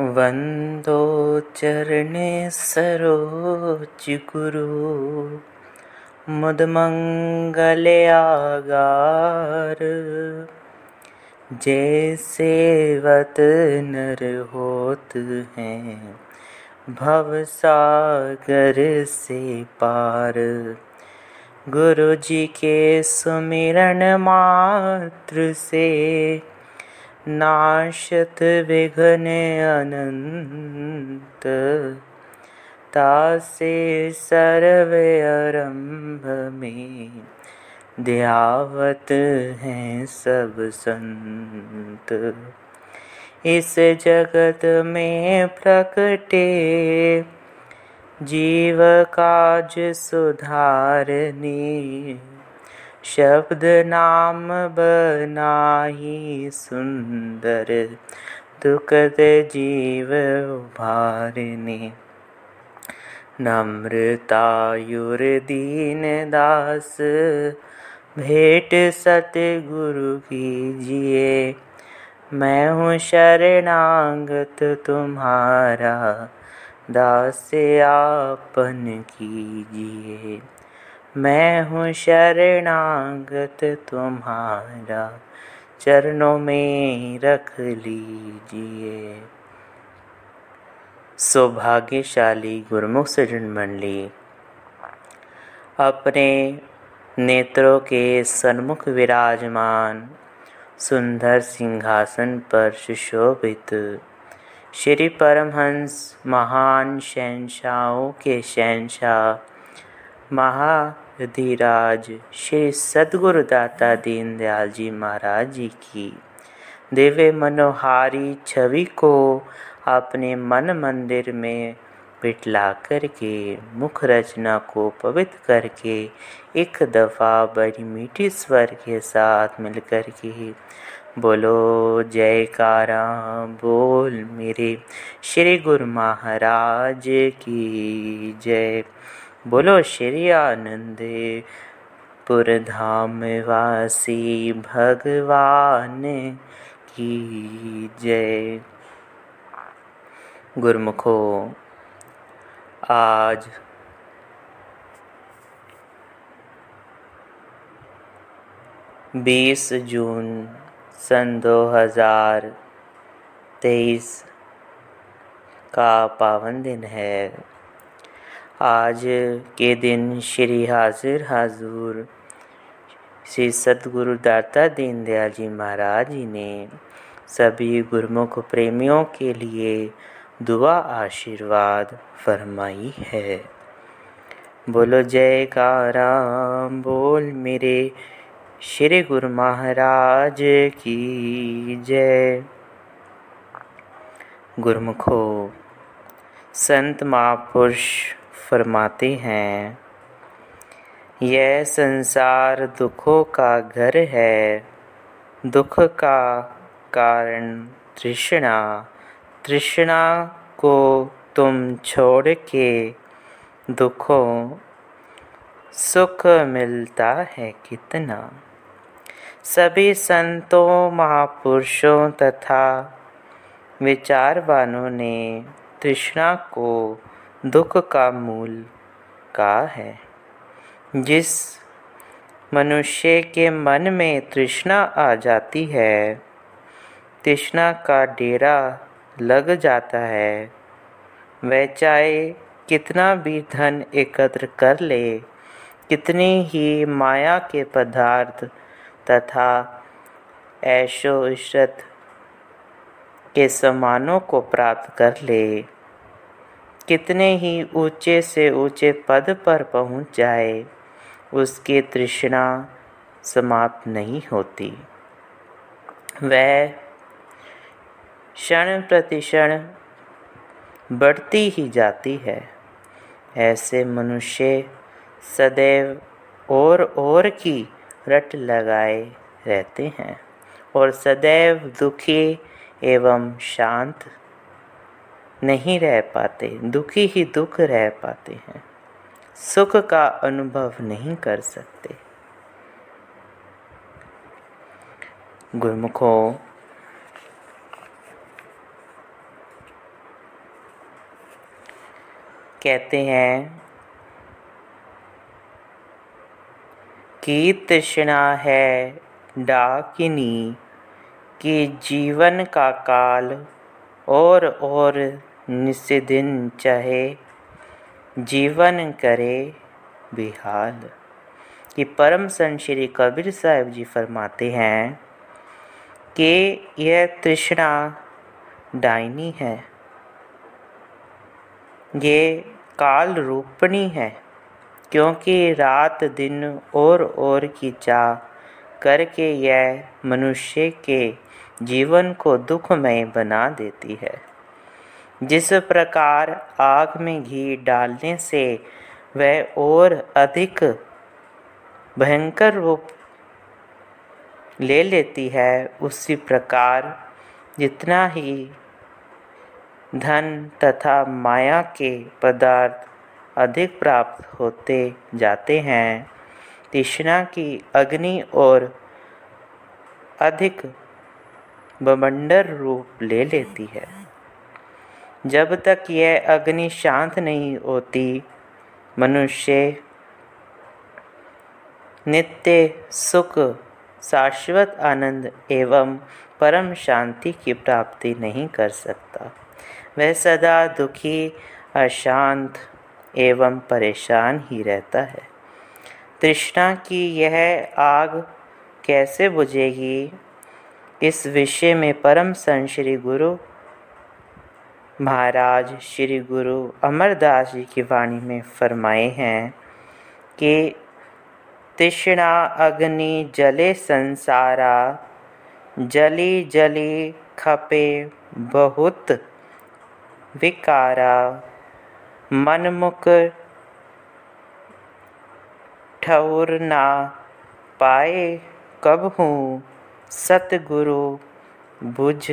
वंदो चरणे सरोज गुरु। मुद आगार। जैसे नर होत हैं, भव सागर से पार। गुरु जी के सुमिरन मात्र से नाशत विघ्न अनंत, तासे सर्व आरंभ में ध्यावत हैं सब संत। इस जगत में प्रकटे जीव काज सुधारनी। शब्द नाम बनाही सुंदर दुखद जीव उभारने। नम्रतायुर दीन दास, भेंट सतगुरु कीजिए। मैं हूँ शरणागत तुम्हारा, दास आपन कीजिए। मैं हूँ शरणागत तुम्हारा। चरणों में रख लीजिए। सौभाग्यशाली गुरमुख सजन मंडली, अपने नेत्रों के सन्मुख विराजमान, सुंदर सिंहासन पर सुशोभित, श्री परमहंस महान शहनशाहों के शहनशाह, महा धीराज, श्री सदगुरु दाता दीनदयाल जी महाराज जी की। दिव्य मनोहारी छवि को अपने मन मंदिर में बिटला करके, मुख रचना को पवित्र करके, एक दफ़ा बड़ी मीठी स्वर के साथ मिलकर के बोलो, जयकारा, बोल मेरे श्री गुरु महाराज की जय। बोलो, श्री आनंद पुरधाम वासी भगवान की जय। गुरमुखो, आज बीस जून सन दो हज़ार तेईस का पावन दिन है। आज के दिन श्री हाजिर हाजूर। श्री सतगुरु दाता दीनदयाल जी महाराज जी ने सभी गुरमुख प्रेमियों के लिए दुआ आशीर्वाद फरमाई है। बोलो जय राम बोल मेरे श्री गुरु महाराज की जय। गुरमुखो, संत महापुरुष फरमाते हैं, यह संसार दुखों का घर है। दुख का कारण तृष्णा। तृष्णा को तुम छोड़ के दुखों, सुख मिलता है कितना? सभी संतों, महापुरुषों तथा विचारवानों ने तृष्णा को दुख का मूल का है। जिस मनुष्य के मन में तृष्णा आ जाती है, तृष्णा का डेरा लग जाता है। वह चाहे कितना भी धन एकत्र कर ले, कितनी ही माया के पदार्थ तथा ऐशो इशरत के समानों को प्राप्त कर ले कितने ही ऊँचे से ऊँचे पद पर पहुँच जाए, उसकी तृष्णा समाप्त नहीं होती। वह क्षण प्रतिक्षण बढ़ती ही जाती है। ऐसे मनुष्य सदैव और और की रट लगाए रहते हैं और सदैव दुखी एवं शांत नहीं रह पाते, दुखी ही दुख रह पाते हैं। सुख का अनुभव नहीं कर सकते। गुरमुखों, कहते हैं कि तृष्णा है डाकिनी, कि जीवन का काल और और निस्दिन चाहे, जीवन करे बिहाल। कि परम संत श्री कबीर साहब जी फरमाते हैं कि यह तृष्णा डाइनी है, ये काल रूपणी है, क्योंकि रात दिन और और की चाह करके यह मनुष्य के जीवन को दुखमय बना देती है। जिस प्रकार आग में घी डालने से वह और अधिक भयंकर रूप ले लेती है, उसी प्रकार जितना ही धन तथा माया के पदार्थ अधिक प्राप्त होते जाते हैं, तृष्णा की अग्नि और अधिक बमंडर रूप ले लेती है। जब तक यह अग्नि शांत नहीं होती, मनुष्य नित्य सुख, शाश्वत आनंद एवं परम शांति की प्राप्ति नहीं कर सकता। वह सदा दुखी, अशांत एवं परेशान ही रहता है। तृष्णा की यह आग कैसे बुझेगी? इस विषय में परम संश्री गुरु महाराज श्री गुरु अमरदास जी की वाणी में फरमाए हैं कि तृष्णा अग्नि जले संसारा, जली जली खपे बहुत विकारा। मनमुख ठौर ना पाए कब हूँ? सतगुरु बुझ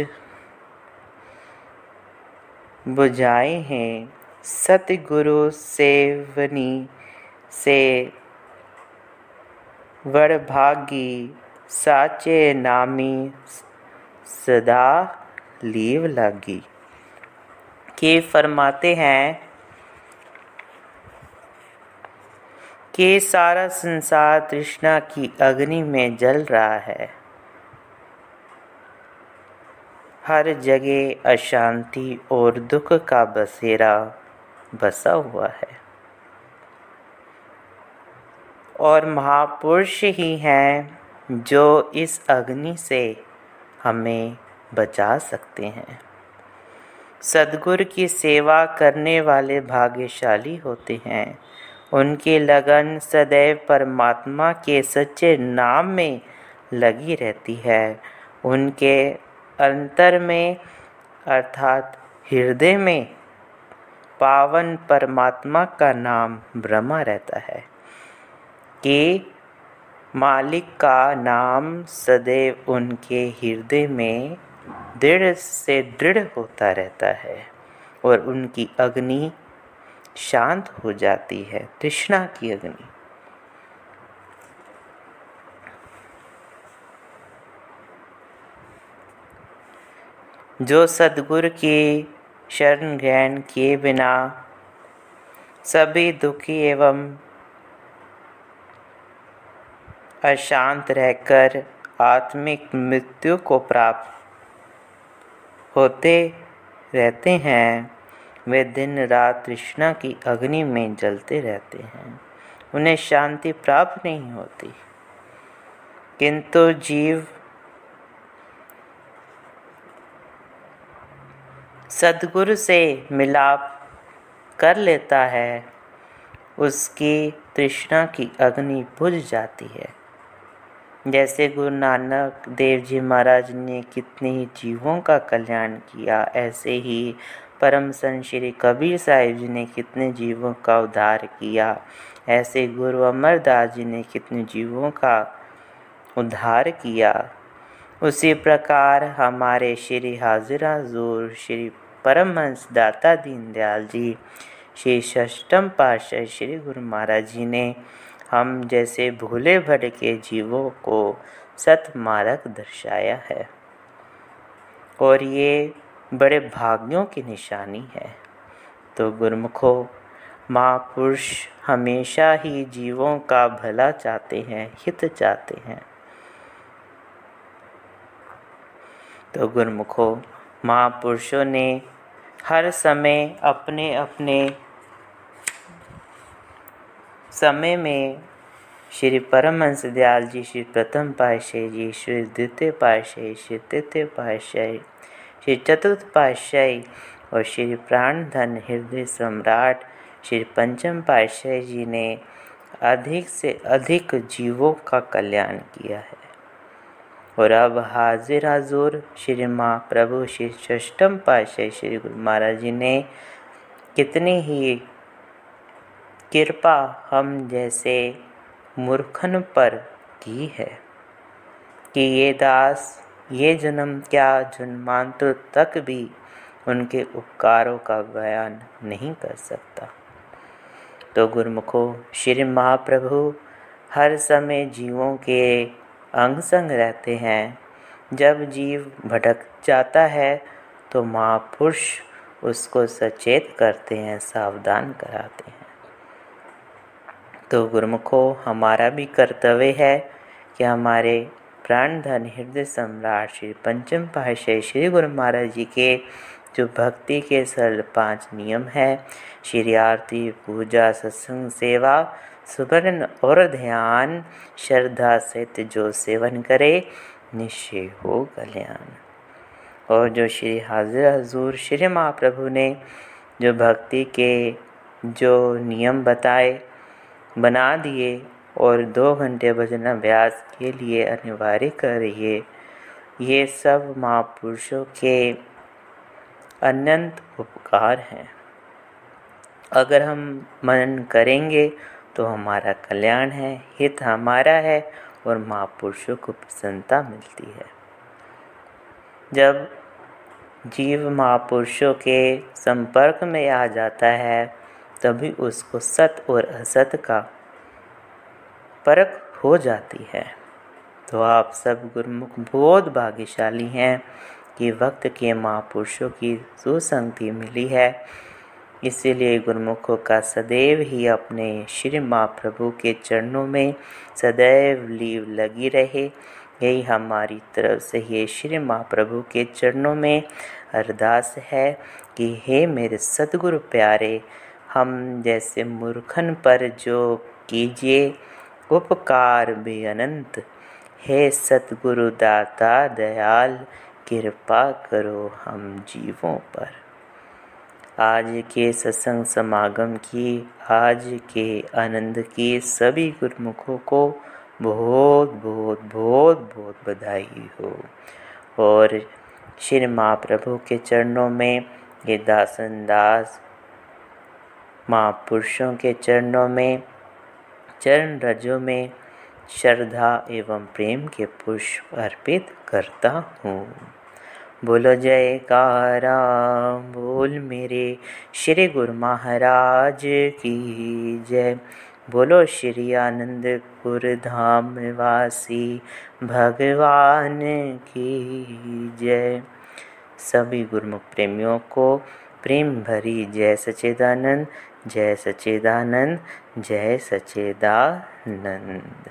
बुझाए हैं। सतगुरु सेवनी से वड़भागी साचे नामी सदा लीव लगी। के फरमाते हैं, कि सारा संसार तृष्णा की अग्नि में जल रहा है। हर जगह अशांति और दुख का बसेरा बसा हुआ है। और महापुरुष ही हैं जो इस अग्नि से हमें बचा सकते हैं। सदगुरु की सेवा करने वाले भाग्यशाली होते हैं। उनकी लगन सदैव परमात्मा के सच्चे नाम में लगी रहती है। उनके अंतर में, अर्थात हृदय में, पावन परमात्मा का नाम ब्रह्मा रहता है। कि मालिक का नाम सदैव उनके हृदय में दृढ़ से दृढ़ होता रहता है और उनकी अग्नि शांत हो जाती है, तृष्णा की अग्नि। जो सदगुरु की शरण ग्रहण किए बिना सभी दुखी एवं अशांत रहकर आत्मिक मृत्यु को प्राप्त होते रहते हैं। वे दिन रात तृष्णा की अग्नि में जलते रहते हैं। उन्हें शांति प्राप्त नहीं होती। किंतु जीव सदगुरु से मिलाप कर लेता है, उसकी तृष्णा की अग्नि बुझ जाती है। जैसे गुरु नानक देव जी महाराज ने कितने ही जीवों का कल्याण किया, ऐसे ही परम संत श्री कबीर साहिब जी ने कितने जीवों का उद्धार किया, ऐसे गुरु अमरदास जी ने कितने जीवों का उद्धार किया। उसी प्रकार हमारे श्री हाजिरा ज़ोर श्री परमहंस दाता दीनदयाल जी। श्री षष्टम पातशाह श्री गुरु महाराज जी ने हम जैसे भूले के जीवों को सत मार्ग दर्शाया है और ये बड़े भाग्यों की निशानी है। तो गुरमुखों, महापुरुष हमेशा ही जीवों का भला चाहते हैं, हित चाहते हैं। तो गुरमुखो, महापुरुषों ने हर समय अपने अपने समय में श्री परमहंस दयाल जी श्री प्रथम पातशाही जी, श्री द्वितीय पातशाही, श्री तृतीय पातशाही, श्री चतुर्थ पातशाही और श्री प्राण धन हृदय सम्राट श्री पंचम पातशाही जी ने अधिक से अधिक जीवों का कल्याण किया है। और अब हाजिर हजूर श्री माँ प्रभु श्री षष्टम पातशाह श्री गुरु महाराज जी ने कितनी ही कृपा हम जैसे मूर्खन पर की है कि ये दास, ये जन्म क्या जन्मांतर तक भी उनके उपकारों का बयान नहीं कर सकता। तो गुरमुखो, श्री महाप्रभु हर समय जीवों के अंग संग रहते हैं। जब जीव भटक जाता है तो महापुरुष उसको सचेत करते हैं, सावधान कराते हैं। तो गुरमुखो, हमारा भी कर्तव्य है कि हमारे प्राण धन हृदय सम्राट श्री पंचम पाशाही श्री गुरु महाराज जी के जो भक्ति के सरल पाँच नियम है, श्री आरती, पूजा, सत्संग, सेवा सुवर्ण और ध्यान, श्रद्धा सहित जो सेवन करे, निश्चय हो कल्याण। और जो श्री हाजिर हजूर, श्री महाप्रभु ने जो भक्ति के जो नियम बताए, बना दिए और दो घंटे भजन अभ्यास के लिए अनिवार्य करिए, ये सब महापुरुषों के अनंत उपकार हैं। अगर हम मनन करेंगे तो हमारा कल्याण है, हित हमारा है और महापुरुषों को प्रसन्नता मिलती है। जब जीव महापुरुषों के संपर्क में आ जाता है, तभी उसको सत और असत का परख हो जाती है। तो आप सब गुरुमुख बहुत भाग्यशाली हैं कि वक्त के महापुरुषों की सुसंगति मिली है। इसीलिए गुरुमुखों का सदैव ही अपने श्री महाप्रभु के चरणों में सदैव लीव लगी रहे। यही हमारी तरफ़ से ये श्री महाप्रभु के चरणों में अरदास है कि हे मेरे सदगुरु प्यारे, हम जैसे मूर्खन पर जो कीजिए, उपकार भी अनंत। हे सतगुरु दाता दयाल, कृपा करो हम जीवों पर। आज के सत्संग समागम की, आज के आनंद की सभी गुरमुखों को बहुत बहुत बहुत बहुत बधाई हो। और श्री महाप्रभु के चरणों में, ये दासन दास, महापुरुषों के चरणों में, चरण रजों में श्रद्धा एवं प्रेम के पुष्प अर्पित करता हूँ। बोलो जयकारा, बोल मेरे श्री गुरु महाराज की जय। बोलो श्री आनंदपुर धाम वासी भगवान की जय। सभी गुरुमुख प्रेमियों को प्रेम भरी जय सच्चिदानंद जय सच्चिदानंद जय सच्चिदानंद।